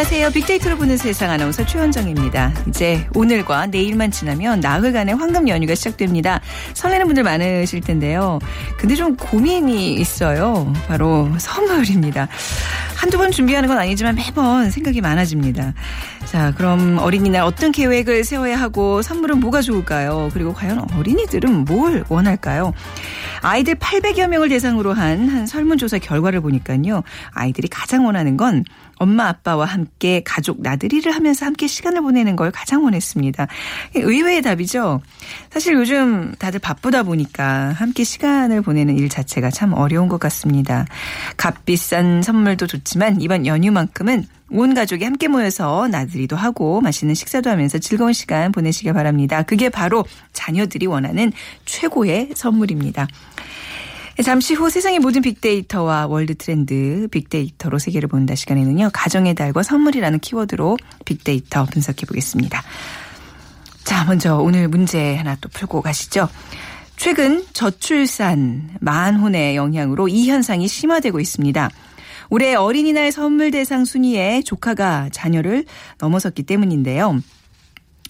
안녕하세요. 빅데이터로 보는 세상 아나운서 최원정입니다. 이제 오늘과 내일만 지나면 나흘간의 황금 연휴가 시작됩니다. 설레는 분들 많으실 텐데요. 근데 좀 고민이 있어요. 바로 선물입니다. 한두 번 준비하는 건 아니지만 매번 생각이 많아집니다. 자, 그럼 어린이날 어떤 계획을 세워야 하고 선물은 뭐가 좋을까요? 그리고 과연 어린이들은 뭘 원할까요? 아이들 800여 명을 대상으로 한 한 설문조사 결과를 보니까요. 아이들이 가장 원하는 건 엄마 아빠와 함께 가족 나들이를 하면서 함께 시간을 보내는 걸 가장 원했습니다. 의외의 답이죠. 사실 요즘 다들 바쁘다 보니까 함께 시간을 보내는 일 자체가 참 어려운 것 같습니다. 값비싼 선물도 좋지만 이번 연휴만큼은 온 가족이 함께 모여서 나들이도 하고 맛있는 식사도 하면서 즐거운 시간 보내시길 바랍니다. 그게 바로 자녀들이 원하는 최고의 선물입니다. 잠시 후 세상의 모든 빅데이터와 world 트렌드 빅데이터로 세계를 본다 시간에는요. 가정의 달과 선물이라는 키워드로 빅데이터 분석해 보겠습니다. 자, 먼저 오늘 문제 하나 또 풀고 가시죠. 최근 저출산, 만혼의 영향으로 이 현상이 심화되고 있습니다. 올해 어린이날 선물 대상 순위에 조카가 자녀를 넘어섰기 때문인데요.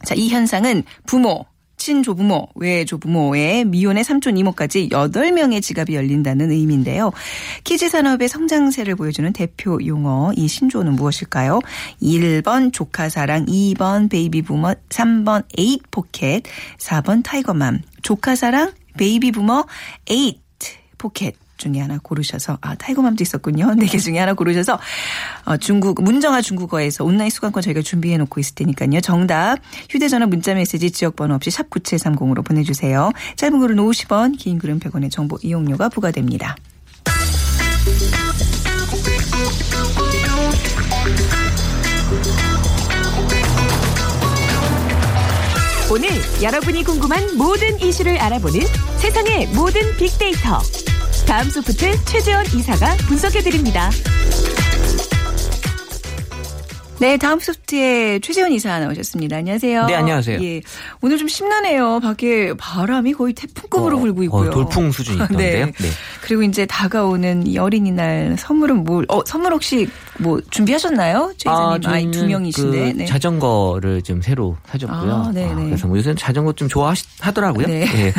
자, 이 현상은 부모, 친조부모, 외조부모의 미혼의 삼촌 이모까지 8명의 지갑이 열린다는 의미인데요. kids 산업의 성장세를 보여주는 대표 용어 이 신조어는 무엇일까요? 1번 조카 사랑, 2번 베이비 부머, 3번 eight pocket, 4번 tiger mom. 조카 사랑, 베이비 부머, eight pocket. 중에 하나 고르셔서 아 tiger mom도 있었군요. 네 개 중에 하나 고르셔서 어, 중국 문정아 중국어에서 온라인 수강권 저희가 준비해 놓고 있을 테니까요. 정답 휴대전화 문자메시지 지역번호 없이 샵 9730으로 보내주세요. 짧은 글은 50원 긴 글은 100원의 정보 이용료가 부과됩니다. 오늘 여러분이 궁금한 모든 이슈를 알아보는 세상의 모든 빅데이터. 다음 소프트 최재원 이사가 분석해드립니다. 네, 다음 소프트에 최재원 이사 나오셨습니다. 안녕하세요. 네, 안녕하세요. 예, 오늘 좀 심란해요. 밖에 바람이 거의 태풍급으로 어, 불고 있고요. 어, 돌풍 수준이 있던데요. 네. 네. 그리고 이제 다가오는 이 어린이날 선물은 뭘? 어, 선물 혹시 뭐 준비하셨나요? 최 이사님 아, 이두 명이신데. 그 네. 자전거를 좀 새로 사줬고요. 아, 네네. 그래서 뭐 요새는 자전거 좀 좋아하더라고요. 네. 예.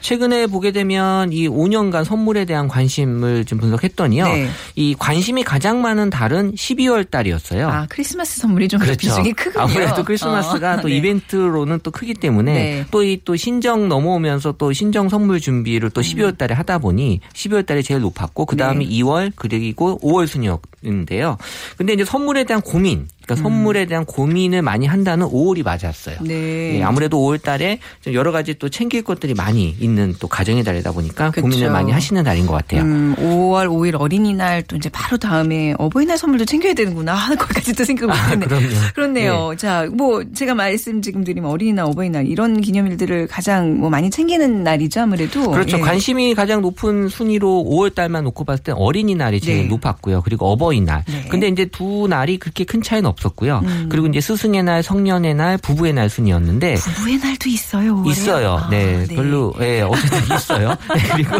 최근에 보게 되면 이 5년간 선물에 대한 관심을 좀 분석했더니요. 네. 이 관심이 가장 많은 달은 12월 달이었어요. 아, 크리스마스 선물이 좀 비중이 크군요. 그렇죠. 아무래도 크리스마스가 어, 또 네. 이벤트로는 또 크기 때문에 네. 또이또 신정 넘어오면서 또 신정 선물 준비를 또 12월 달에 하다 보니 12월 달이 제일 높았고 그 다음이 네. 2월 그리고 5월 순이었는데요. 근데 이제 선물에 대한 고민 그러니까 선물에 대한 고민을 많이 한다는 5월이 맞았어요. 음. 네. 예, 아무래도 5월 달에 좀 여러 가지 또 챙길 것들이 많이 있는 또 가정의 달이다 보니까 그쵸. 고민을 많이 하시는 달인 것 같아요. 음, 5월 5일 어린이날 또 이제 바로 다음에 어버이날 선물도 챙겨야 되는구나 하는 것까지 또 생각 아, 못했네. 그럼요. 그렇네요. 자, 뭐 제가 말씀 지금 드리면 어린이날, 어버이날 이런 기념일들을 가장 뭐 많이 챙기는 날이죠 아무래도. 그렇죠. 예. 관심이 가장 높은 순위로 5월 달만 놓고 봤을 때 어린이날이 제일 네. 높았고요. 그리고 어버이날. 네. 근데 이제 두 날이 그렇게 큰 차이는 없었고요. 음. 그리고 이제 스승의 날, 성년의 날, 부부의 날 순이었는데 부부의 날도 있어요. 5월에? 있어요. 아, 네, 별로 예, 어쨌든 있어요. 네, 그리고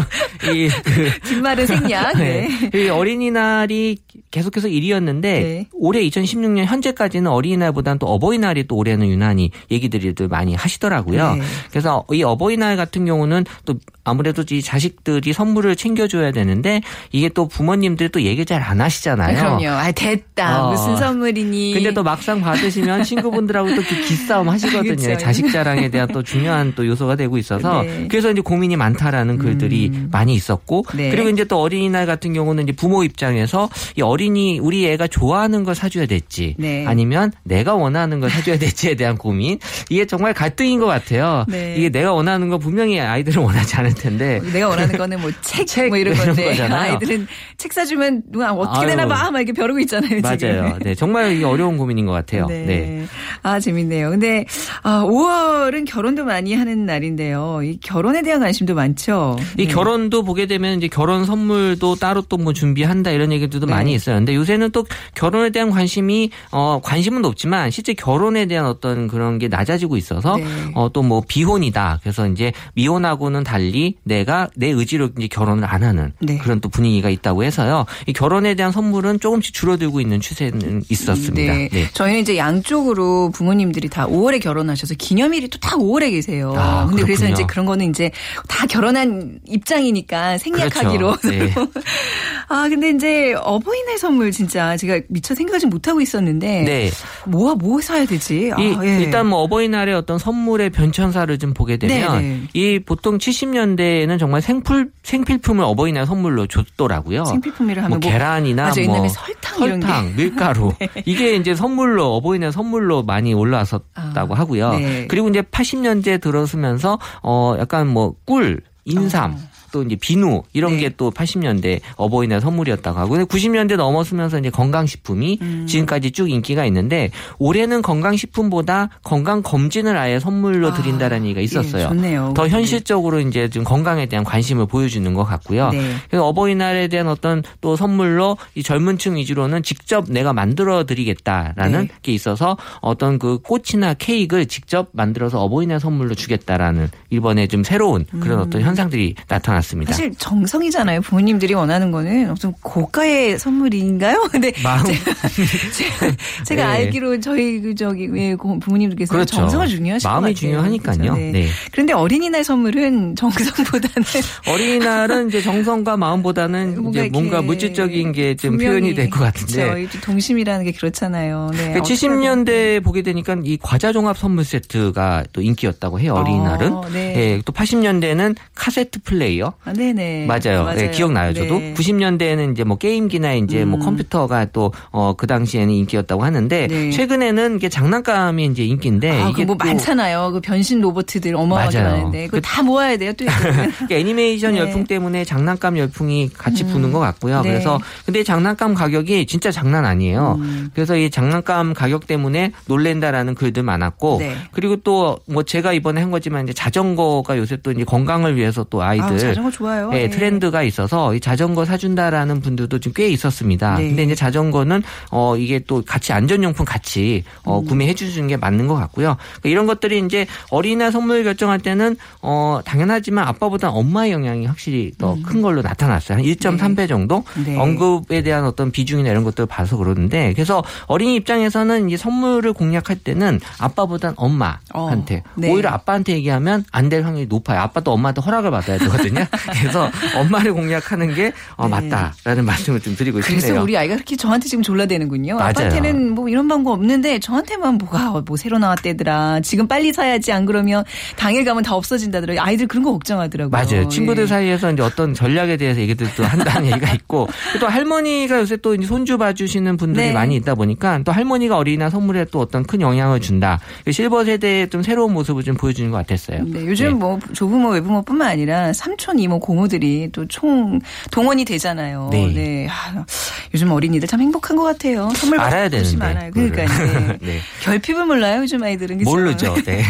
이 그 뒷말은 생략. 네. 네. 이 어린이날이 계속해서 1위였는데 네. 올해 2016년 현재까지는 어린이날보다는 또 어버이날이 또 올해는 유난히 얘기들이들 많이 하시더라고요. 네. 그래서 이 어버이날 같은 경우는 또 아무래도 이 자식들이 선물을 챙겨줘야 되는데 이게 또 부모님들이 또 얘기 잘 안 하시잖아요. 그럼요. 아 됐다. 어. 무슨 선물이니? 근데 또 막상 받으시면 친구분들하고 또 기싸움 하시거든요. 그쵸. 자식 자랑에 대한 또 중요한 또 요소가 되고 있어서 네. 그래서 이제 고민이 많다라는 글들이 많이 있었고 네. 그리고 이제 또 어린이날 같은 경우는 이제 부모 입장에서 이 어린이 우리 애가 좋아하는 걸 사줘야 될지 네. 아니면 내가 원하는 걸 사줘야 될지에 대한 고민 이게 정말 갈등인 것 같아요. 네. 이게 내가 원하는 거 분명히 아이들은 원하지 않을 텐데 내가 원하는 거는 뭐 책, 책 뭐 이런 이런 건데 거잖아요. 아이들은 책 사주면 누가 어떻게 아유. 되나 봐 막 이렇게 벼르고 있잖아요. 맞아요. 네, 정말 이게 어려운 고민인 것 같아요. 네. 아, 재밌네요. 근데, 아, 5월은 결혼도 많이 하는 날인데요. 이 결혼에 대한 관심도 많죠. 이 네. 결혼도 보게 되면 이제 결혼 선물도 따로 또 뭐 준비한다 이런 얘기들도 네. 많이 있어요. 근데 요새는 또 결혼에 대한 관심이 어 관심은 높지만 실제 결혼에 대한 어떤 그런 게 낮아지고 있어서 네. 어또 뭐 비혼이다. 그래서 이제 미혼하고는 달리 내가 내 의지로 이제 결혼을 안 하는 네. 그런 또 분위기가 있다고 해서요. 이 결혼에 대한 선물은 조금씩 줄어들고 있는 추세는 있었습니다. 네. 네. 저희는 이제 양쪽으로 부모님들이 다 5월에 결혼하셔서 기념일이 또 다 5월에 계세요. 아, 근데 그래서 그렇군요. 이제 그런 거는 이제 다 결혼한 입장이니까 생략하기로. 그렇죠. 네. 아, 근데 이제 어버이날 선물 진짜 제가 미처 생각을 좀 못하고 있었는데. 네. 뭐와 뭐 사야 되지? 아, 이 예. 일단 뭐 어버이날의 어떤 선물의 변천사를 좀 보게 되면 네네. 이 보통 70년 대에는 정말 생풀 생필품을 어버이날 선물로 줬더라고요. 생필품이라 하면 뭐 뭐 계란이나 맞아, 뭐 설탕. 설탕, 밀가루 이게 이제 선물로 어버이날 선물로 많이 올라왔었다고 아, 하고요. 네. 그리고 이제 80년대 들어서면서 어 약간 뭐 꿀, 인삼 어. 또 이제 비누 이런 네. 게또 80년대 어버이날 선물이었다고 하고 근데 90년대 넘어서면서 이제 건강식품이 음. 지금까지 쭉 인기가 있는데 올해는 건강식품보다 건강 검진을 아예 선물로 아, 드린다라는 얘기가 있었어요. 예, 좋네요. 더 현실적으로 이제 좀 건강에 대한 관심을 보여주는 것 같고요. 네. 그래서 어버이날에 대한 어떤 또 선물로 이 젊은층 위주로는 직접 내가 만들어 드리겠다라는 네. 게 있어서 어떤 그 꽃이나 케이크를 직접 만들어서 어버이날 선물로 주겠다라는 이번에 좀 새로운 그런 어떤 현상들이 나타났습니다. 음. 사실 정성이잖아요. 부모님들이 원하는 거는 좀 고가의 선물인가요? 근데 마음 제가, 제가 네. 알기로 저희 그 저기 부모님들께서 그렇죠. 정성을 중요하실 것 마음이. 중요하니까요. 그렇죠? 네. 네. 그런데 어린이날 선물은 정성보다는 어린이날은 이제 정성과 마음보다는 뭔가 이제 뭔가 물질적인 게 좀 표현이 될 것 같은데. 그렇죠. 이 동심이라는 게 그렇잖아요. 네. 그 어떻게 70년대 보게 되니까 이 과자 종합 선물 세트가 또 인기였다고 해요. 어린이날은. 어, 네. 예, 또 80년대는 카세트 플레이어. 아, 네네. 맞아요. 네, 기억나요, 저도. 네. 90년대에는 이제 뭐 게임기나 이제 뭐 음. 컴퓨터가 또, 어, 그 당시에는 인기였다고 하는데, 네. 최근에는 이게 장난감이 이제 인기인데, 아, 이게 그뭐 또 많잖아요. 그 변신 로봇들 어마어마하게 맞아요. 많은데 그거 그- 다 모아야 돼요. 또. 그러니까 애니메이션 네. 열풍 때문에 장난감 열풍이 같이 부는 것 같고요. 네. 그래서 근데 장난감 가격이 진짜 장난 아니에요. 음. 그래서 이 장난감 가격 때문에 놀랜다라는 글들 많았고 네. 그리고 또 뭐 제가 이번에 한 거지만 이제 자전거가 요새 또 이제 건강을 위해서 또 아이들 아, 자전거 좋아요. 예, 네. 트렌드가 있어서 이 자전거 사준다라는 분들도 좀 꽤 있었습니다. 네. 근데 이제 자전거는 어 이게 또 같이 안전용품 같이 어 음. 구매해 주시는 게 맞는 것 같고요. 그러니까 이런 것들이 이제 어린이날 선물 결정할 때는 어 당연하지만 아빠보다 엄마의 영향이 확실히 더큰 걸로 나타났어요. 한 1.3배 정도 음. 네. 언급에 대한 어떤 비중이나 이런 것들을 봐서 그러는데 그래서 어린이 입장에서는 이 선물을 공략할 때는 아빠보단 엄마한테 어, 네. 오히려 아빠한테 얘기하면 안 될 확률이 높아요. 아빠도 엄마한테 허락을 받아야 되거든요. 그래서 엄마를 공략하는 게 어, 네. 맞다라는 말씀을 좀 드리고 그래서 싶네요. 우리 아이가 그렇게 저한테 지금 졸라대는군요. 맞아요. 아빠한테는 뭐 이런 방법 없는데 저한테만 뭐가 뭐 새로 나왔대더라. 지금 빨리 사야지 안 그러면 당일 가면 다 없어진다더라. 아이들 그런 거 걱정하더라고요. 맞아요. 친구들 예. 사이에서 이제 어떤 전략에 대해서 얘기들도 한다는 얘기가 있고 또 할머니가 요새 또 이제 손주 봐주시는 분들이 네. 많이 있다 보니까 또 할머니가 어린이날 선물에 또 어떤 큰 영향을 준다. 실버 세대의 좀 새로운 모습을 좀 보여주는 것 같았어요. 네, 요즘 뭐 조부모 외부모뿐만 아니라 삼촌 이모 고모들이 또 총 동원이 되잖아요. 네. 아, 요즘 어린이들 참 행복한 것 같아요. 선물 알아야 되는데. 많아요. 그러니까 네. 네. 결핍을 몰라요 요즘 아이들은. 그죠? 모르죠. 네.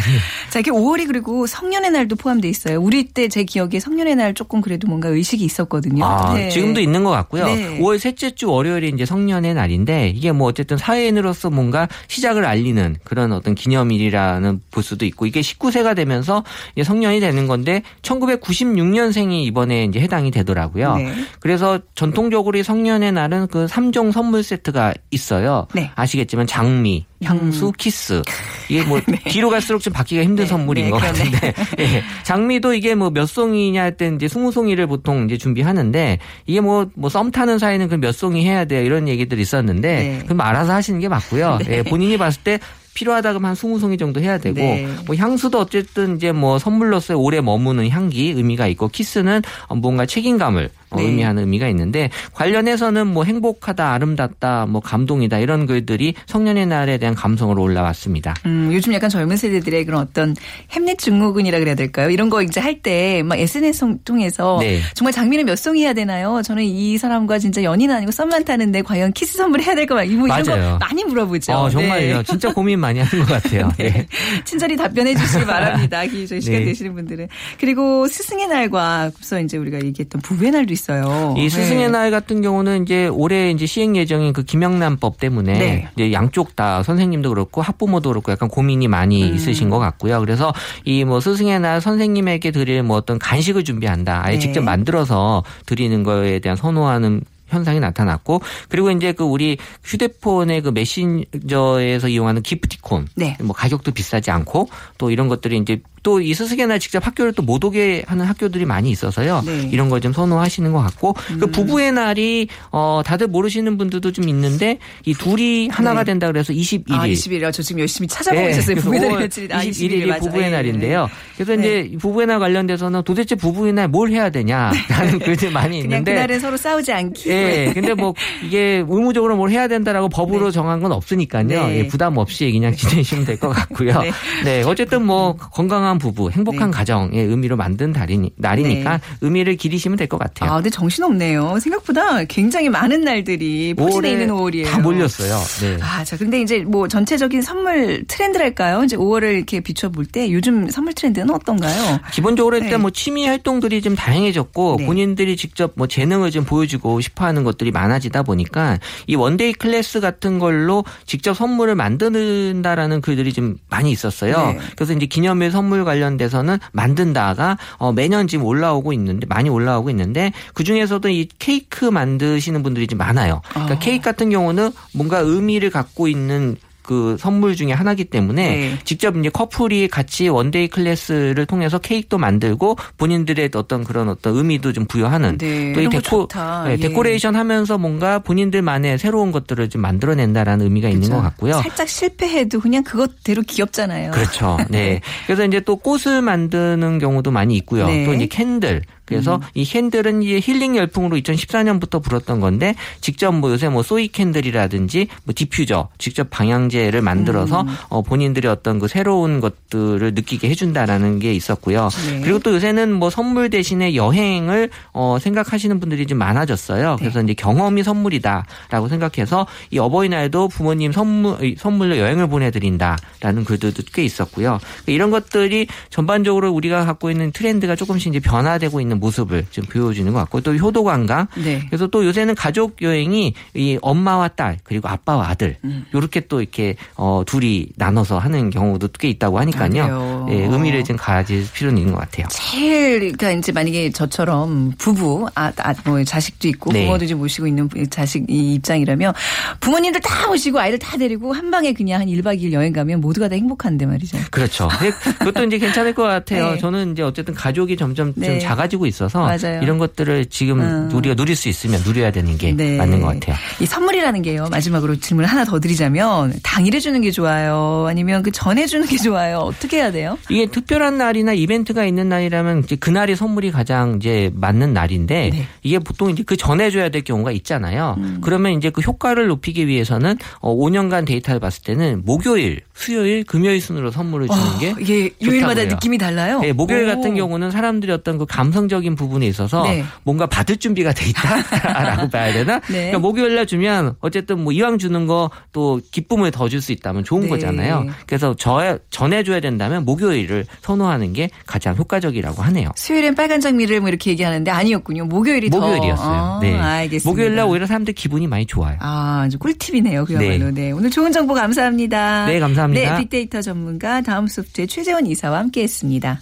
자, 이렇게 5월이 그리고 성년의 날도 포함돼 있어요. 우리 때 제 기억에 성년의 날 조금 그래도 뭔가 의식이 있었거든요. 아, 네. 지금도 있는 것 같고요. 네. 5월 셋째 주 월요일이 이제 성년의 날인데 이게 뭐 어쨌든 사회인으로서 뭔가 시작을 알리는 그런 어떤 기념일이라는 볼 수도 있고 이게 19세가 되면서 이제 성년이 되는 건데 1996년 생이 이번에 이제 해당이 되더라고요. 네. 그래서 전통적으로 이 성년의 날은 그 3종 선물 세트가 있어요. 네. 아시겠지만 장미, 향수, 키스. 이게 뭐 뒤로 갈수록 좀 받기가 힘든 네. 선물인 네, 것. 같은데. 예. 장미도 이게 뭐 몇 송이냐 할 때 이제 20송이를 보통 이제 준비하는데 이게 뭐 뭐 썸 타는 사이는 그 몇 송이 해야 돼요. 이런 얘기들이 있었는데 네. 그럼 알아서 하시는 게 맞고요. 예, 본인이 봤을 때 필요하다 그러면 한 20송이 정도 해야 되고 네. 뭐 향수도 어쨌든 이제 뭐 선물로서 오래 머무는 향기 의미가 있고 키스는 뭔가 책임감을 어, 네. 의미하는 의미가 있는데 관련해서는 뭐 행복하다, 아름답다, 뭐 감동이다 이런 글들이 성년의 날에 대한 감성으로 올라왔습니다. 음, 요즘 약간 젊은 세대들의 그런 어떤 햄릿 증후군이라 그래야 될까요? 이런 거 이제 할 때 막 SNS 통해서 네. 정말 장미는 몇 송이 해야 되나요? 저는 이 사람과 진짜 연인 아니고 썸만 타는데 과연 키스 선물 해야 될까? 막 이런 거 맞아요. 많이 물어보죠. 어, 정말요. 네. 진짜 고민 많이 하는 것 같아요. 네. 친절히 답변해 주시기 바랍니다. 기저희 시간 네. 되시는 분들은. 그리고 스승의 날과 앞서 이제 우리가 얘기했던 부부의 날도 있 어요. 이 스승의 네. 날 같은 경우는 이제 올해 이제 시행 예정인 그 김영란법 때문에 네. 이제 양쪽 다 선생님도 그렇고 학부모도 그렇고 약간 고민이 많이 음. 있으신 것 같고요. 그래서 이 뭐 스승의 날 선생님에게 드릴 뭐 어떤 간식을 준비한다. 아예 네. 직접 만들어서 드리는 거에 대한 선호하는 현상이 나타났고 그리고 이제 그 우리 휴대폰의 그 메신저에서 이용하는 기프티콘 네. 뭐 가격도 비싸지 않고 또 이런 것들이 이제 또 이 스승의 날 직접 학교를 또 못 오게 하는 학교들이 많이 있어서요. 네. 이런 걸 좀 선호하시는 것 같고 그 부부의 날이 어 다들 모르시는 분들도 좀 있는데 이 둘이 하나가 네. 된다 그래서 21일 아, 21일. 저 지금 열심히 찾아보고 있었어요. 그래서 부부의 날 5월 며칠이. 아, 21일 21일이 맞아. 부부의 예. 날인데요. 그래서 네. 이제 이 부부의 날 관련돼서는 도대체 부부의 날 뭘 해야 되냐라는 글들이 많이 있는데 그날은 서로 싸우지 않기. 예, 근데 뭐 이게 의무적으로 뭘 해야 된다라고 법으로 정한 건 없으니까요. 네. 예, 부담 없이 그냥 지내시면 될 것 같고요. 네. 네. 어쨌든 뭐 건강한 부부, 행복한 네. 가정의 의미로 만든 달이니, 날이니까 의미를 기리시면 될 것 같아요. 아, 근데 정신없네요. 생각보다 굉장히 많은 날들이 포진해 있는 5월이에요. 다 몰렸어요. 네. 아, 자, 근데 이제 뭐 전체적인 선물 트렌드랄까요? 이제 5월을 이렇게 비춰볼 때 요즘 선물 트렌드는 어떤가요? 기본적으로 네. 일단 뭐 취미 활동들이 좀 다양해졌고 네. 본인들이 직접 뭐 재능을 좀 보여주고 싶어 하는 것들이 많아지다 보니까 이 one day class 같은 걸로 직접 선물을 만드는다라는 글들이 좀 많이 있었어요. 네. 그래서 이제 기념일 선물 관련돼서는 만든다가 어 매년 지금 올라오고 있는데 많이 올라오고 있는데 그 중에서도 이 케이크 만드시는 분들이 좀 많아요. 그러니까 아. 케이크 같은 경우는 뭔가 의미를 갖고 있는 그 선물 중에 하나이기 때문에 네. 직접 이제 커플이 같이 one day class를 통해서 케이크도 만들고 본인들의 어떤 그런 어떤 의미도 좀 부여하는 네, 또 이 이런 거 데코. 네, 예. 데코레이션 하면서 뭔가 본인들만의 새로운 것들을 좀 만들어낸다라는 의미가 있는 그렇죠. 것 같고요. 살짝 실패해도 그냥 그것대로 귀엽잖아요. 그렇죠. 네. 그래서 이제 또 꽃을 만드는 경우도 많이 있고요. 네. 음. 또 이제 candle. 그래서 이 candle은 이제 힐링 열풍으로 2014년부터 불었던 건데 직접 뭐 요새 뭐 soy candle이라든지 뭐 디퓨저 직접 방향제를 만들어서 음. 어 본인들의 어떤 그 새로운 것들을 느끼게 해준다라는 게 있었고요. 네. 그리고 또 요새는 뭐 선물 대신에 여행을 어 생각하시는 분들이 좀 많아졌어요. 그래서 이제 경험이 선물이다라고 생각해서 이 어버이날도 부모님 선물 선물로 여행을 보내드린다라는 글들도 꽤 있었고요. 이런 것들이 전반적으로 우리가 갖고 있는 트렌드가 조금씩 이제 변화되고 있는 모습을 좀 보여주는 것 같고 또 효도 관광. 네. 그래서 또 요새는 가족 여행이 이 엄마와 딸 그리고 아빠와 아들 음. 요렇게 또 이렇게 어 둘이 나눠서 하는 경우도 꽤 있다고 아, 하니까요. 그래요? 예, 의미를 좀 가질 필요는 있는 것 같아요. 제일 그러니까 이제 만약에 저처럼 부부 아, 아, 뭐 자식도 있고 네. 부모도 좀 모시고 있는 자식 이 입장이라면 부모님들 다 모시고 아이들 다 데리고 한 방에 그냥 한 1박 2일 여행 가면 모두가 다 행복한데 말이죠. 그렇죠. 근데 그것도 이제 괜찮을 것 같아요. 네. 저는 이제 어쨌든 가족이 점점 네. 좀 작아지고 있어 서 맞아요. 이런 것들을 지금 음. 우리가 누릴 수 있으면 누려야 되는 게 네. 맞는 것 같아요. 이 선물이라는 게요. 마지막으로 질문 하나 더 드리자면 당일에 주는 게 좋아요. 아니면 그 전에 주는 게 좋아요. 어떻게 해야 돼요? 이게 특별한 날이나 이벤트가 있는 날이라면 이제 그날이 선물이 가장 이제 맞는 날인데 네. 이게 보통 이제 그 전에 줘야 될 경우가 있잖아요. 음. 그러면 이제 그 효과를 높이기 위해서는 어 5년간 데이터를 봤을 때는 목요일, 수요일, 금요일 순으로 선물을 주는 게 어, 이게 요일마다 좋다고 해요. 느낌이 달라요. 네, 목요일 오. 같은 경우는 사람들이 어떤 그 감성 적인 부분에 있어서 네. 뭔가 받을 준비가 돼 있다라고 봐야 되나? 네. 그러니까 목요일 날 주면 어쨌든 뭐 이왕 주는 거 또 기쁨을 더 줄 수 있다면 좋은 네. 거잖아요. 그래서 저 전해 줘야 된다면 목요일을 선호하는 게 가장 효과적이라고 하네요. 수요일엔 빨간 장미를 뭐 이렇게 얘기하는데 아니었군요. 목요일이 더. 목요일이었어요. 아, 네. 알겠습니다. 목요일 날 오히려 사람들 기분이 많이 좋아요. 아, 아주 꿀팁이네요. 그야말로. 네. 오늘 좋은 정보 감사합니다. 네, 감사합니다. 네, 빅데이터 전문가 다음 소프트의 최재원 이사와 함께했습니다.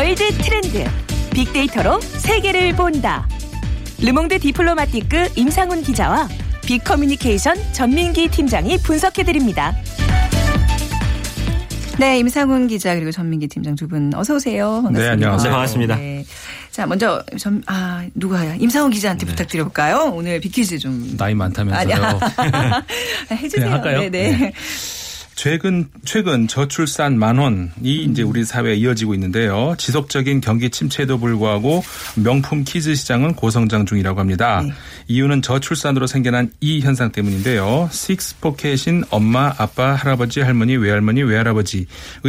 World Trend. 빅데이터로 세계를 본다. 르몽드 디플로마티크 임상훈 기자와 빅커뮤니케이션 전민기 팀장이 분석해드립니다. 네, 임상훈 기자 그리고 전민기 팀장 두 분 어서 오세요. 반갑습니다. 네, 안녕하세요. 네, 반갑습니다. 네. 자, 먼저 전, 아 누가요? 임상훈 기자한테 네. 부탁드려볼까요? 오늘 big quiz 좀 나이 많다면서요. 아니야. 해주세요. 그냥 할까요? 네네. 네. 최근 최근 저출산 만혼이 이제 우리 사회에 이어지고 있는데요. 지속적인 경기 침체에도 불구하고 명품 kids 시장은 고성장 중이라고 합니다. 네. 이유는 저출산으로 생겨난 이 현상 때문인데요. 식스포켓인 엄마, 아빠, 할아버지, 할머니, 외할머니, 외할아버지의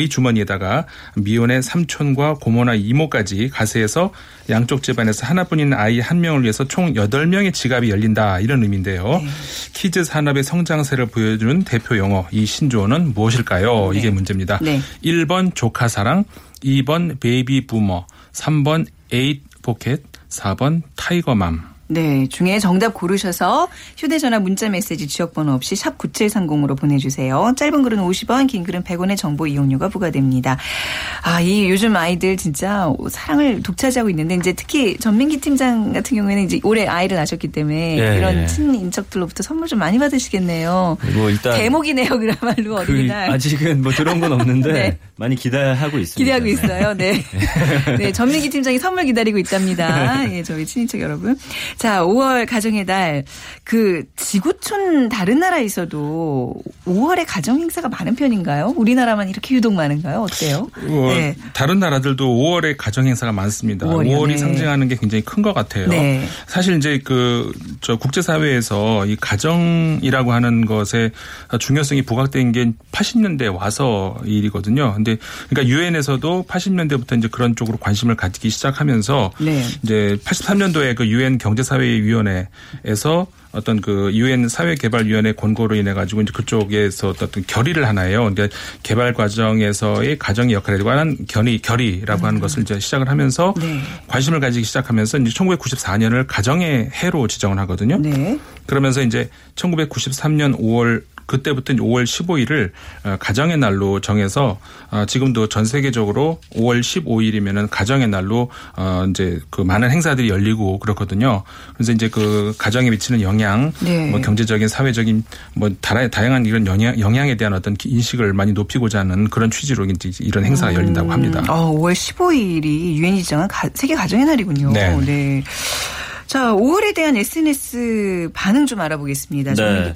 주머니에다가 미혼의 삼촌과 고모나 이모까지 가세해서 양쪽 집안에서 하나뿐인 아이 한 명을 위해서 총 8명의 지갑이 열린다 이런 의미인데요. kids 산업의 성장세를 보여주는 대표 용어 이 신조어는 무엇일까요? 이게 문제입니다. 네. 1번 조카 사랑, 2번 베이비 부머, 3번 eight pocket, 4번 tiger mom. 네, 중에 정답 고르셔서 휴대전화 문자 메시지 지역번호 없이 샵 9730으로 보내주세요. 짧은 글은 50원, 긴 글은 100원의 정보 이용료가 부과됩니다. 아, 이 요즘 아이들 진짜 사랑을 독차지하고 있는데 이제 특히 전민기 팀장 같은 경우에는 이제 올해 아이를 낳으셨기 때문에 예, 이런 예. 친인척들로부터 선물 좀 많이 받으시겠네요. 그리고 일단 대목이네요, 그야말로 그 어린이날. 아직은 뭐 들어온 건 없는데 네. 많이 기대하고 있습니다. 기대하고 네. 있어요. 네. 네. 전민기 팀장이 선물 기다리고 있답니다. 예, 저희 친인척 여러분. 자, 5월 가정의 달. 그, 지구촌 다른 나라에서도 5월에 가정 행사가 많은 편인가요? 우리나라만 이렇게 유독 많은가요? 어때요? 어, 네. 다른 나라들도 5월에 가정 행사가 많습니다. 5월이요? 5월이 네. 상징하는 게 굉장히 큰 것 같아요. 네. 사실 이제 그 저 국제 사회에서 이 가정이라고 하는 것의 중요성이 부각된 게 80년대 와서 일이거든요. 근데 그러니까 유엔에서도 80년대부터 이제 그런 쪽으로 관심을 갖기 시작하면서 네. 이제 83년도에 그 유엔 경제 사회위원회에서 어떤 그 유엔 사회개발위원회 권고로 인해 가지고 이제 그쪽에서 어떤 결의를 하나예요. 그러니까 개발 과정에서의 가정의 역할에 관한 결의 결의라고 하는 것을 이제 시작을 하면서 네. 관심을 가지기 시작하면서 이제 1994년을 가정의 해로 지정을 하거든요. 네. 그러면서 이제 1993년 5월 그때부터 이제 5월 15일을 어, 가정의 날로 정해서 어, 지금도 전 세계적으로 5월 15일이면은 가정의 날로 어 이제 그 많은 행사들이 열리고 그렇거든요. 그래서 이제 그 가정에 미치는 영향, 네. 뭐 경제적인, 사회적인 뭐 다양한 이런 영향, 영향에 대한 어떤 인식을 많이 높이고자 하는 그런 취지로 이제 이런 행사가 열린다고 합니다. 어, 5월 15일이 유엔 지정한 가- 세계 가정의 날이군요. 네. 네. 자, 5월에 대한 SNS 반응 좀 알아보겠습니다. 네.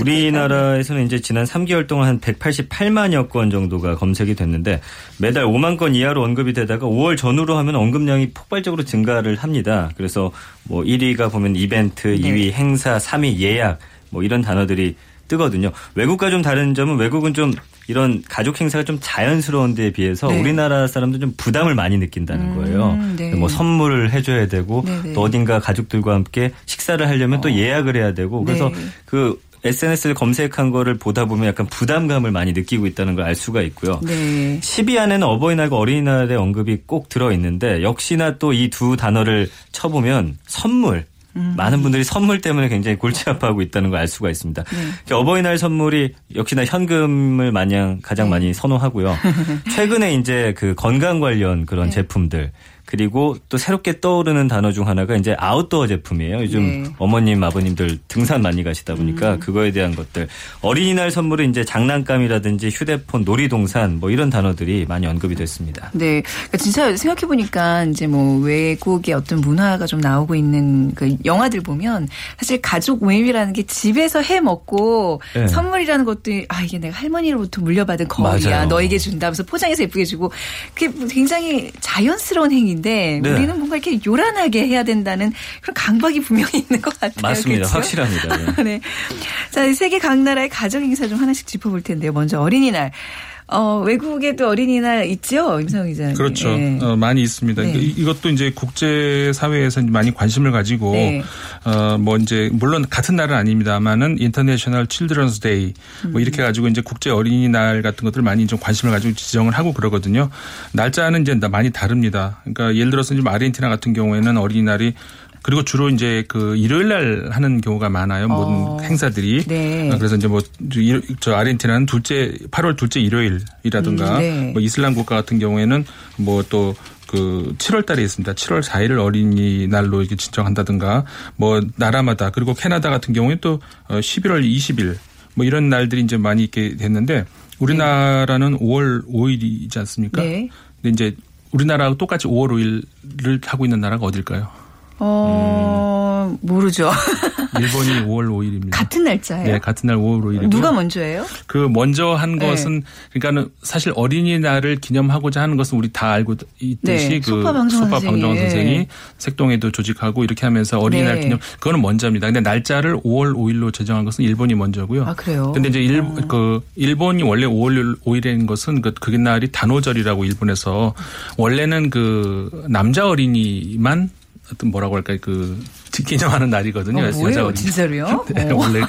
우리나라에서는 이제 지난 3개월 동안 한 188만여 건 정도가 검색이 됐는데 매달 5만 건 이하로 언급이 되다가 5월 전후로 하면 언급량이 폭발적으로 증가를 합니다. 그래서 뭐 1위가 보면 이벤트, 네. 2위 행사, 3위 예약 뭐 이런 단어들이 뜨거든요. 외국과 좀 다른 점은 외국은 좀 이런 가족 행사가 좀 자연스러운 데에 비해서 네. 우리나라 사람들 좀 부담을 많이 느낀다는 거예요. 음, 네. 뭐 선물을 해줘야 되고 네네. 또 어딘가 가족들과 함께 식사를 하려면 또 예약을 해야 되고 그래서 네. 그 SNS를 검색한 거를 보다 보면 약간 부담감을 많이 느끼고 있다는 걸 알 수가 있고요. 네. 10위 안에는 어버이날과 어린이날의 언급이 꼭 들어 있는데 역시나 또 이 두 단어를 쳐보면 선물. 음. 많은 분들이 선물 때문에 굉장히 골치 아파하고 있다는 걸 알 수가 있습니다. 네. 어버이날 선물이 역시나 현금을 마냥 가장 많이 선호하고요. 최근에 이제 그 건강 관련 그런 네. 제품들 그리고 또 새롭게 떠오르는 단어 중 하나가 이제 아웃도어 제품이에요. 요즘 네. 음. 어머님, 아버님들 등산 많이 가시다 보니까 그거에 대한 것들. 어린이날 선물은 이제 장난감이라든지 휴대폰, 놀이동산 뭐 이런 단어들이 많이 언급이 됐습니다. 네. 그러니까 진짜 생각해보니까 이제 뭐 외국의 어떤 문화가 좀 나오고 있는 그 영화들 보면 사실 가족 모임이라는 게 집에서 해 먹고 네. 선물이라는 것도 아, 이게 내가 할머니로부터 물려받은 거울이야. 맞아요. 너에게 준다면서 포장해서 예쁘게 주고 그게 굉장히 자연스러운 행위 인데 네. 우리는 뭔가 이렇게 요란하게 해야 된다는 그런 강박이 분명히 있는 것 같아요. 맞습니다. 그렇죠? 확실합니다. 네. 네. 자, 세계 각 나라의 가정 행사 좀 하나씩 짚어볼 텐데요. 먼저 어린이날. 어, 외국에도 어린이날 있죠? 임상훈 기자님. 그렇죠. 예. 어, 많이 있습니다. 네. 이- 이것도 이제 국제 사회에서 많이 관심을 가지고 네. 어, 뭐 이제 물론 같은 날은 아닙니다만은 International Children's Day 뭐 이렇게 가지고 이제 국제 어린이날 같은 것들 많이 좀 관심을 가지고 지정을 하고 그러거든요. 날짜는 이제 많이 다릅니다. 그러니까 예를 들어서 지금 아르헨티나 같은 경우에는 어린이날이 그리고 주로 이제 그 일요일 날 하는 경우가 많아요. 모든 어. 행사들이. 네. 어, 그래서 이제 뭐 저 아르헨티나는 둘째 8월 둘째 일요일이라든가 음, 네. 뭐 이슬람 국가 같은 경우에는 뭐또 그 7월 달에 있습니다. 7월 4일을 어린이날로 이렇게 지정한다든가 뭐 나라마다 그리고 캐나다 같은 경우에 또 11월 20일 뭐 이런 날들이 이제 많이 있게 됐는데 우리나라는 5월 5일이지 않습니까? 네. 근데 이제 우리나라하고 똑같이 5월 5일을 하고 있는 나라가 어딜까요? 어, 모르죠. 일본이 5월 5일입니다. 같은 날짜예요? 네, 같은 날 5월 5일이고요. 누가 먼저예요? 그 먼저 한 네. 것은 그러니까는 사실 어린이날을 기념하고자 하는 것은 우리 다 알고 있듯이 네, 그 소파 선생이. 방송 선생이 색동에도 조직하고 이렇게 하면서 어린이날 네. 기념 그거는 먼저입니다. 근데 날짜를 5월 5일로 제정한 것은 일본이 먼저고요. 아, 그래요? 근데 이제 일, 그 일본이 원래 5월 5일인 것은 그 그게 날이 단오절이라고 일본에서 원래는 그 남자 어린이만 어떤 뭐라고 할까요? 그 기념하는 날이거든요. 어, 뭐예요? 진짜로요? 네, 어. 원래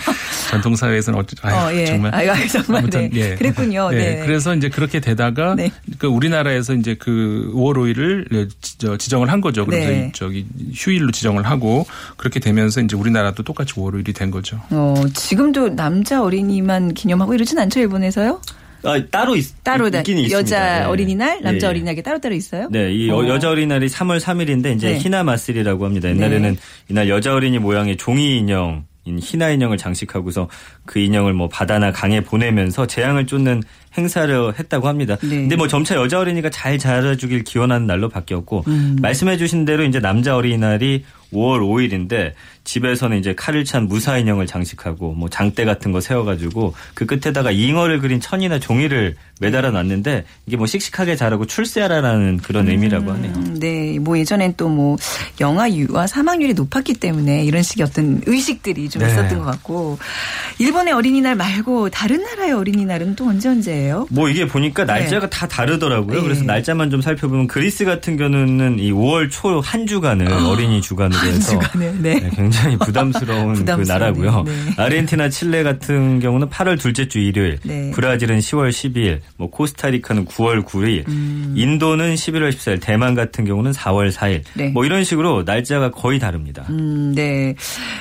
전통 사회에서는 어찌 아유, 어, 예. 정말 아유, 아유, 정말. 아무튼 네. 예. 그랬군요. 네. 그래서 이제 그렇게 되다가 네. 그 우리나라에서 이제 그 5월 5일을 지정을 한 거죠. 그래서 네. 이 저기 휴일로 지정을 하고 그렇게 되면서 이제 우리나라도 똑같이 5월 5일이 된 거죠. 어, 지금도 남자 어린이만 기념하고 이러진 않죠, 일본에서요? 아, 따로 있, 따로 다 있긴 있습니다. 여자 네. 어린이날, 남자 네. 어린이날이 따로따로 있어요? 네, 이 어. 여, 자 어린이날이 3월 3일인데 이제 네. 히나 마쓰리라고 합니다. 옛날에는 네. 이날 여자 어린이 모양의 종이 인형 인 희나 인형을 장식하고서 그 인형을 뭐 바다나 강에 보내면서 재앙을 쫓는 행사를 했다고 합니다. 네. 근데 뭐 점차 여자 어린이가 잘 자라주길 기원하는 날로 바뀌었고 음. 말씀해주신 대로 이제 남자 어린이날이 5월 5일인데 집에서는 이제 칼을 찬 무사 인형을 장식하고 뭐 장대 같은 거 세워가지고 그 끝에다가 잉어를 그린 천이나 종이를 매달아 놨는데 이게 뭐 씩씩하게 자라고 출세하라라는 그런 의미라고 하네요. 음, 네, 뭐 예전엔 또 뭐 영아 유아 사망률이 높았기 때문에 이런 식의 어떤 의식들이 좀 네. 있었던 것 같고 일본의 어린이날 말고 다른 나라의 어린이날은 또 언제 언제예요? 뭐 이게 보니까 날짜가 다 다르더라고요. 네. 그래서 날짜만 좀 살펴보면 그리스 같은 경우는 이 5월 초 한 주간을 어린이 주간으로 해서 네. 네, 굉장히 부담스러운 그 나라고요. 네. 아르헨티나, 칠레 같은 경우는 8월 둘째 주 일요일, 네. 브라질은 10월 12일, 뭐 코스타리카는 9월 9일, 음. 인도는 11월 14일, 대만 같은 경우는 4월 4일. 네. 뭐 이런 식으로 날짜가 거의 다릅니다. 음, 네.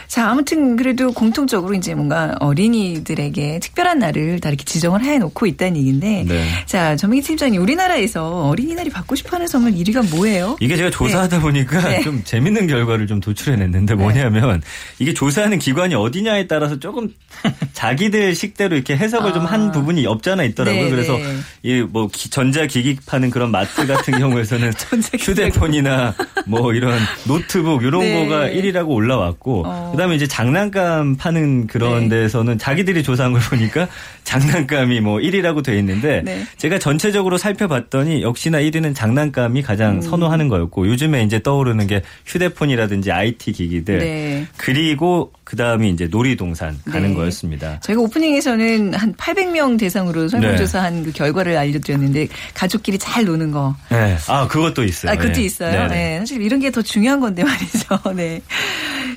자, 아무튼 그래도 공통적으로 이제 뭔가 어린이들에게 특별한 날을 다 이렇게 지정을 해 놓고 있다는 얘기인데. 네. 자, 전민기 팀장님, 우리나라에서 어린이날이 받고 싶어 하는 선물 1위가 뭐예요? 이게 제가 조사하다 보니까 네. 좀 재밌는 결과를 좀 도출해냈는데 뭐냐면 이게 조사하는 기관이 어디냐에 따라서 조금 자기들 식대로 이렇게 해석을 좀한 부분이 없잖아 있더라고요. 네, 그래서 네. 이뭐 전자기기 파는 그런 마트 같은 경우에서는 휴대폰이나 뭐 이런 노트북 이런 네. 거가 1위라고 올라왔고 어. 그다음에 이제 장난감 파는 그런 네. 데서는 자기들이 조사한 걸 보니까 장난감이 뭐 1위라고 돼 있는데 네. 제가 전체적으로 살펴봤더니 역시나 1위는 장난감이 가장 음. 선호하는 거였고 요즘에 이제 떠오르는 게 휴대폰이라든지 IT 기기들 네. 그리고 그다음이 이제 놀이동산 가는 네. 거였습니다. 저희가 오프닝에서는 한 800명 대상으로 설문조사한 그 결과를 알려드렸는데 가족끼리 잘 노는 거. 네. 아, 그것도 있어요. 아, 그것도 네. 있어요. 네. 사실 이런 게 더 중요한 건데 말이죠. 네.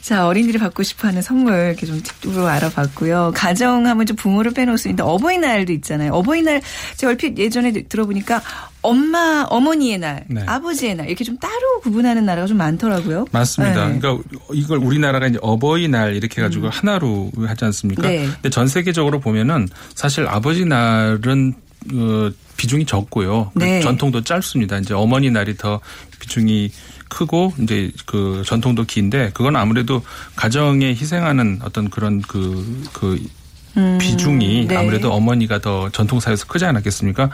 자, 어린이들이 받고 싶어 하는 선물 이렇게 좀 팁으로 알아봤고요. 가정하면 좀 부모를 빼놓을 수 있는데 어버이날도 있잖아요. 어버이날 제가 얼핏 예전에 들어보니까 엄마, 어머니의 날, 네. 아버지의 날 이렇게 좀 따로 구분하는 나라가 좀 많더라고요. 맞습니다. 네. 그러니까 이걸 우리나라가 이제 어버이날 이렇게 해가지고 하나로 하지 않습니까? 네. 근데 전 세계적으로 보면은 사실 아버지 날은 어, 비중이 적고요. 그 네. 전통도 짧습니다. 이제 어머니 날이 더 비중이 크고 이제 그 전통도 긴데 그건 아무래도 가정에 희생하는 어떤 그런 그, 그 비중이 네. 아무래도 어머니가 더 전통사에서 크지 않았겠습니까?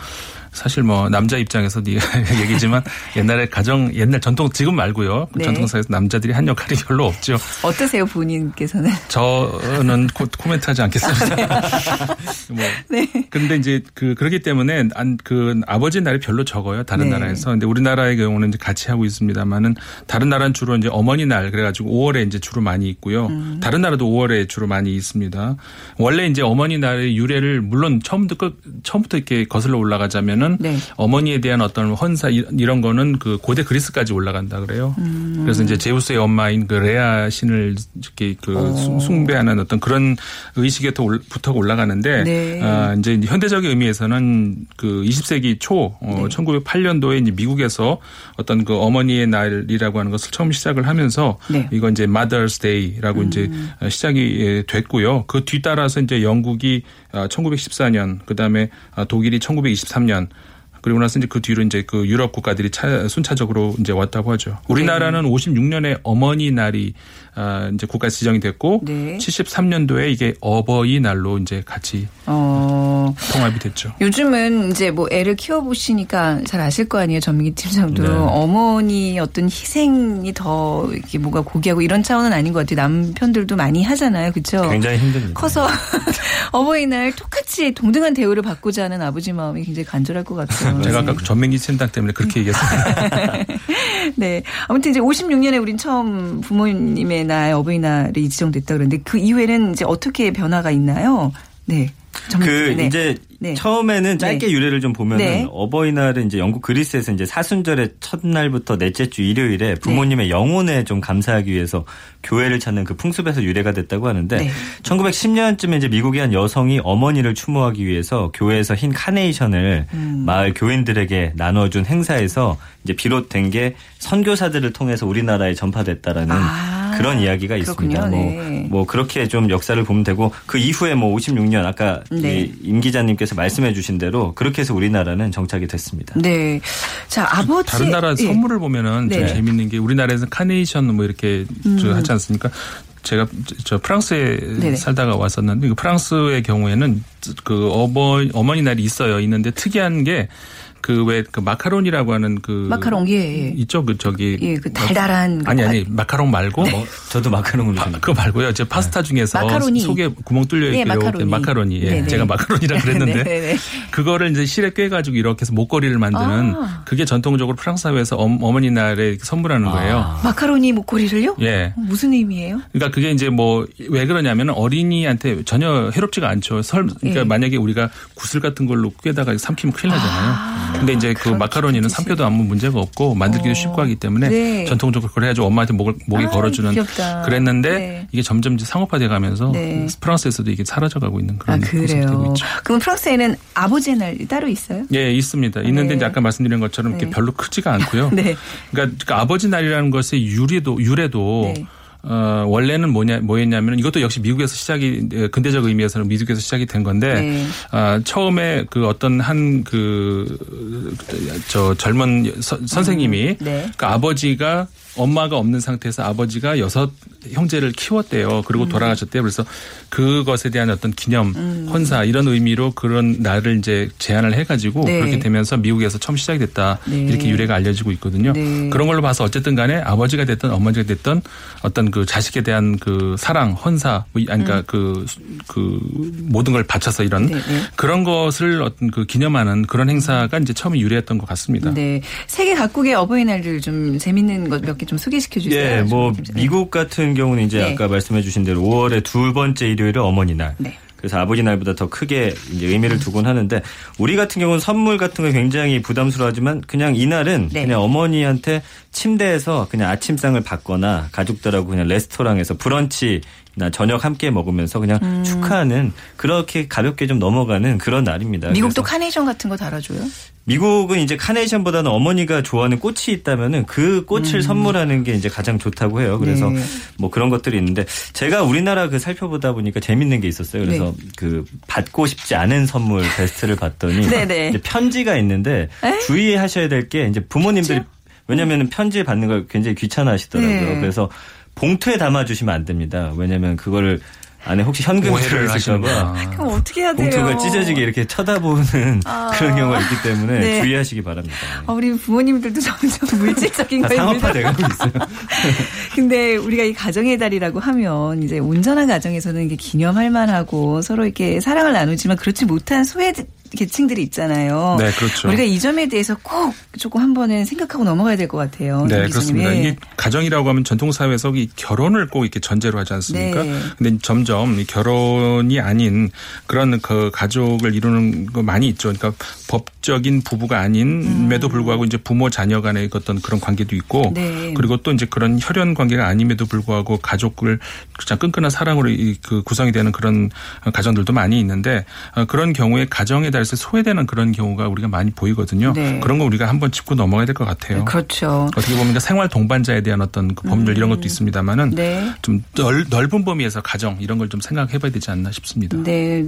사실 뭐 남자 입장에서 네 얘기지만 옛날에 가정 옛날 전통 지금 말고요 그 네. 전통사에서 남자들이 한 역할이 별로 없죠. 어떠세요, 본인께서는? 저는 코, 코멘트하지 않겠습니다. 뭐 네. 근데 이제 그 그렇기 때문에 안, 그 아버지 날이 별로 적어요 다른 네. 나라에서. 근데 우리나라의 경우는 이제 같이 하고 있습니다만은 다른 나라는 주로 이제 어머니 날 그래가지고 5월에 이제 주로 많이 있고요. 음. 다른 나라도 5월에 주로 많이 있습니다. 원래 이제 어머니 날의 유래를 물론 처음부터 끝 처음부터 이렇게 거슬러 올라가자면은 네. 어머니에 대한 어떤 헌사 이- 이런 거는 그 고대 그리스까지 올라간다 그래요. 음. 그래서 이제 제우스의 엄마인 그 레아 신을 이렇게 그 어. 숭- 숭배하는 어떤 그런 의식에 부터 올라가는데 네. 아, 이제 현대적인 의미에서는 그 20세기 초 어, 1908년도에 이제 미국에서 어떤 그 어머니의 날이라고 하는 것을 처음 시작을 하면서 네. 이거 이제 Mother's Day라고 이제 시작이 예, 됐고요. 그 뒤따라서 이제 영국이 1914년 그 다음에 아, 독일이 1923년 그리고 나서 이제 그 뒤로 이제 그 유럽 국가들이 차, 순차적으로 이제 왔다고 하죠. 우리나라는 56년에 어머니 날이 아, 이제 국가 지정이 됐고 네. 73년도에 이게 어버이 날로 이제 같이 어. 통합이 됐죠. 요즘은 이제 뭐 애를 키워보시니까 잘 아실 거 아니에요. 전민기 팀장도. 네. 어머니 어떤 희생이 더 이렇게 뭐가 고귀하고 이런 차원은 아닌 것 같아요. 남편들도 많이 하잖아요. 그렇죠? 굉장히 힘듭니다. 커서 어버이날 똑같이 동등한 대우를 받고자 하는 아버지 마음이 굉장히 간절할 것 같아요. 제가 아까 그 전맹기 센터 때문에 그렇게 얘기했습니다. 네. 아무튼 이제 56년에 우린 처음 부모님의 날 어버이날이 지정됐다 그러는데 그 이후에는 이제 어떻게 변화가 있나요? 네. 그 씨, 네. 이제 네. 처음에는 짧게 네. 유래를 좀 보면은 네. 어버이날은 이제 영국 그리스에서 이제 사순절의 첫날부터 넷째 주 일요일에 네. 부모님의 영혼에 좀 감사하기 위해서 교회를 찾는 그 풍습에서 유래가 됐다고 하는데 네. 1910년쯤에 이제 미국의 한 여성이 어머니를 추모하기 위해서 교회에서 흰 카네이션을 음. 마을 교인들에게 나눠준 행사에서 이제 비롯된 게 선교사들을 통해서 우리나라에 전파됐다라는 아, 그런 이야기가 있습니다. 그렇군요. 뭐, 네. 뭐 그렇게 좀 역사를 보면 되고 그 이후에 뭐 56년 아까 네. 이임 기자님께서 말씀해 주신 대로 그렇게 해서 우리나라는 정착이 됐습니다. 네. 자, 아버지. 다른 나라 예. 선물을 보면은 좀 네. 재밌는 게 우리나라에서 카네이션 뭐 이렇게 저 하지 않습니까? 제가 저 프랑스에 네네. 살다가 왔었는데 그 프랑스의 경우에는 그 어버 어머니 날이 있어요. 있는데 특이한 게 그왜그 마카론이라고 하는 그 마카롱, 예, 예. 있죠 그 저기 예, 그 달달한. 아니 거. 아니 마카롱 말고 어, 저도 아, 생각. 그거 말고요. 제 파스타 중에서 마카로니. 속에 구멍 뚫려 예, 있고 마카로니. 마카로니. 예. 제가 마카로니라 그랬는데 네네네. 그거를 이제 실에 꿰가지고 이렇게 해서 목걸이를 만드는 아. 그게 전통적으로 프랑스 사회에서 엄- 어머니 날에 선물하는 거예요. 마카로니 목걸이를요? 예. 무슨 의미예요? 그러니까 그게 이제 뭐 왜 그러냐면 어린이한테 전혀 해롭지가 않죠. 설 그러니까 예. 만약에 우리가 구슬 같은 걸로 꿰다가 삼키면 큰일 나잖아요. 근데 이제 그 그렇게 마카로니는. 삼켜도 아무 문제가 없고 만들기도 어. 쉽고 하기 때문에 네. 전통적으로 그걸 해가지고 엄마한테 목을 목에 아, 걸어주는 귀엽다. 그랬는데 네. 이게 점점 이제 상업화돼 가면서 네. 프랑스에서도 이게 사라져가고 있는 아, 그런 모습이 되고 그래요. 있죠. 그럼 프랑스에는 아버지의 날이 따로 있어요? 예, 있습니다. 있는데 네. 이제 아까 말씀드린 것처럼 이렇게 네. 별로 크지가 않고요. 네. 그러니까 그 아버지 날이라는 것의 유래도 유래도 네. 어, 원래는 뭐냐 뭐였냐면 이것도 역시 미국에서 시작이 에, 근대적 의미에서는 미국에서 시작이 된 건데 네. 아, 처음에 그 어떤 한 그 저 젊은 서- 선생님이 네. 그 아버지가 엄마가 없는 상태에서 아버지가 여섯 형제를 키웠대요. 그리고 음. 돌아가셨대요. 그래서 그것에 대한 어떤 기념, 헌사 이런 의미로 그런 날을 이제 제안을 해가지고 네. 그렇게 되면서 미국에서 처음 시작이 됐다. 네. 이렇게 유래가 알려지고 있거든요. 네. 그런 걸로 봐서 어쨌든 간에 아버지가 됐든 어머니가 됐든 어떤 그 자식에 대한 그 사랑, 헌사, 뭐 그러니까 그, 그 모든 걸 바쳐서 이런 음. 네, 네. 그런 것을 어떤 그 기념하는 그런 행사가 이제 처음에 유래했던 것 같습니다. 네. 세계 각국의 어버이날들 좀 재밌는 것 몇 개좀 소개시켜 주세요. 예, 뭐 좀. 미국 같은 경우는 이제 네. 아까 말씀해 주신 대로 5월의 두 번째 일요일은 어머니 날. 네. 그래서 아버지 날보다 더 크게 이제 의미를 두곤 하는데 우리 같은 경우는 선물 같은 거 굉장히 부담스러워하지만 그냥 이날은 네. 그냥 어머니한테 침대에서 그냥 아침상을 받거나 가족들하고 그냥 레스토랑에서 브런치 나 저녁 함께 먹으면서 그냥 음. 축하하는 그렇게 가볍게 좀 넘어가는 그런 날입니다. 미국도 카네이션 같은 거 달아줘요? 미국은 이제 카네이션보다는 어머니가 좋아하는 꽃이 있다면은 그 꽃을 선물하는 게 이제 가장 좋다고 해요. 그래서 네. 뭐 그런 것들이 있는데 제가 우리나라 그 살펴보다 보니까 재밌는 게 있었어요. 그래서 그 받고 싶지 않은 선물 베스트를 봤더니 네네. 이제 편지가 있는데 주의하셔야 될 게 이제 부모님들이 왜냐면은 편지 받는 걸 굉장히 귀찮아하시더라고요. 네. 그래서 봉투에 담아 주시면 안 됩니다. 왜냐면 그걸 안에 혹시 현금이 들어있을까봐. 그럼 어떻게 해야 돼요? 봉투가 찢어지게 이렇게 쳐다보는 아. 그런 경우가 있기 때문에 네. 주의하시기 바랍니다. 아, 우리 부모님들도 점점 물질적인 다 거에 상업화돼가고 있어요. 근데 우리가 이 가정의 달이라고 하면 이제 온전한 가정에서는 이게 기념할 만하고 서로 이렇게 사랑을 나누지만 그렇지 못한 소외 계층들이 있잖아요. 네, 그렇죠. 우리가 이 점에 대해서 꼭 조금 한 번은 생각하고 넘어가야 될 것 같아요. 네. 그렇습니다. 예. 이게 가정이라고 하면 전통 사회에서 이 결혼을 꼭 이렇게 전제로 하지 않습니까? 네. 근데 점점 이 결혼이 아닌 그런 그 가족을 이루는 거 많이 있죠. 그러니까 법적인 부부가 아님에도 불구하고 이제 부모 자녀 간의 어떤 그런 관계도 있고 네. 그리고 또 이제 그런 혈연 관계가 아님에도 불구하고 가족을 그냥 끈끈한 사랑으로 이그 구성이 되는 그런 가정들도 많이 있는데 어, 그런 경우에 달우 리나라에서 소외되는 그런 경우가 우리가 많이 보이거든요. 네. 그런 거 우리가 한번 짚고 넘어가야 될 것 같아요. 그렇죠. 어떻게 보면 생활 동반자에 대한 어떤 그 법률 이런 것도 있습니다만은 네. 좀 넓, 넓은 범위에서 가정 이런 걸 좀 생각해봐야 되지 않나 싶습니다. 네.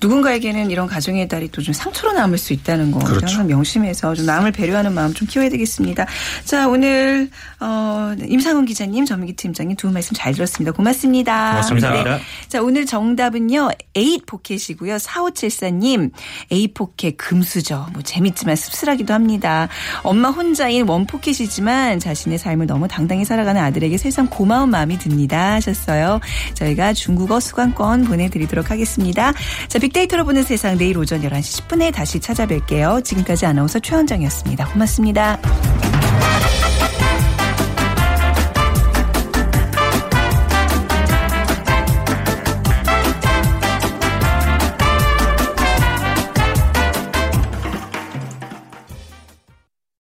누군가에게는 이런 가정의 달이 또 좀 상처로 남을 수 있다는 거 그렇죠. 항상 명심해서 좀 남을 배려하는 마음 좀 키워야 되겠습니다. 자, 오늘 어, 임상훈 기자님, 전민기 팀장님 두 분 말씀 잘 들었습니다. 고맙습니다. 고맙습니다. 감사합니다. 자, 오늘 정답은요. eight pocket이고요. 4574님, eight pocket 금수저. 뭐 재밌지만 씁쓸하기도 합니다. 엄마 혼자인 one pocket이지만 자신의 삶을 너무 당당히 살아가는 아들에게 세상 고마운 마음이 듭니다. 하셨어요. 저희가 중국어 수강권 보내드리도록 하겠습니다. 자, 빅데이터로 보는 세상 내일 오전 11시 10분에 다시 찾아뵐게요. 지금까지 아나운서 최원정이었습니다. 고맙습니다.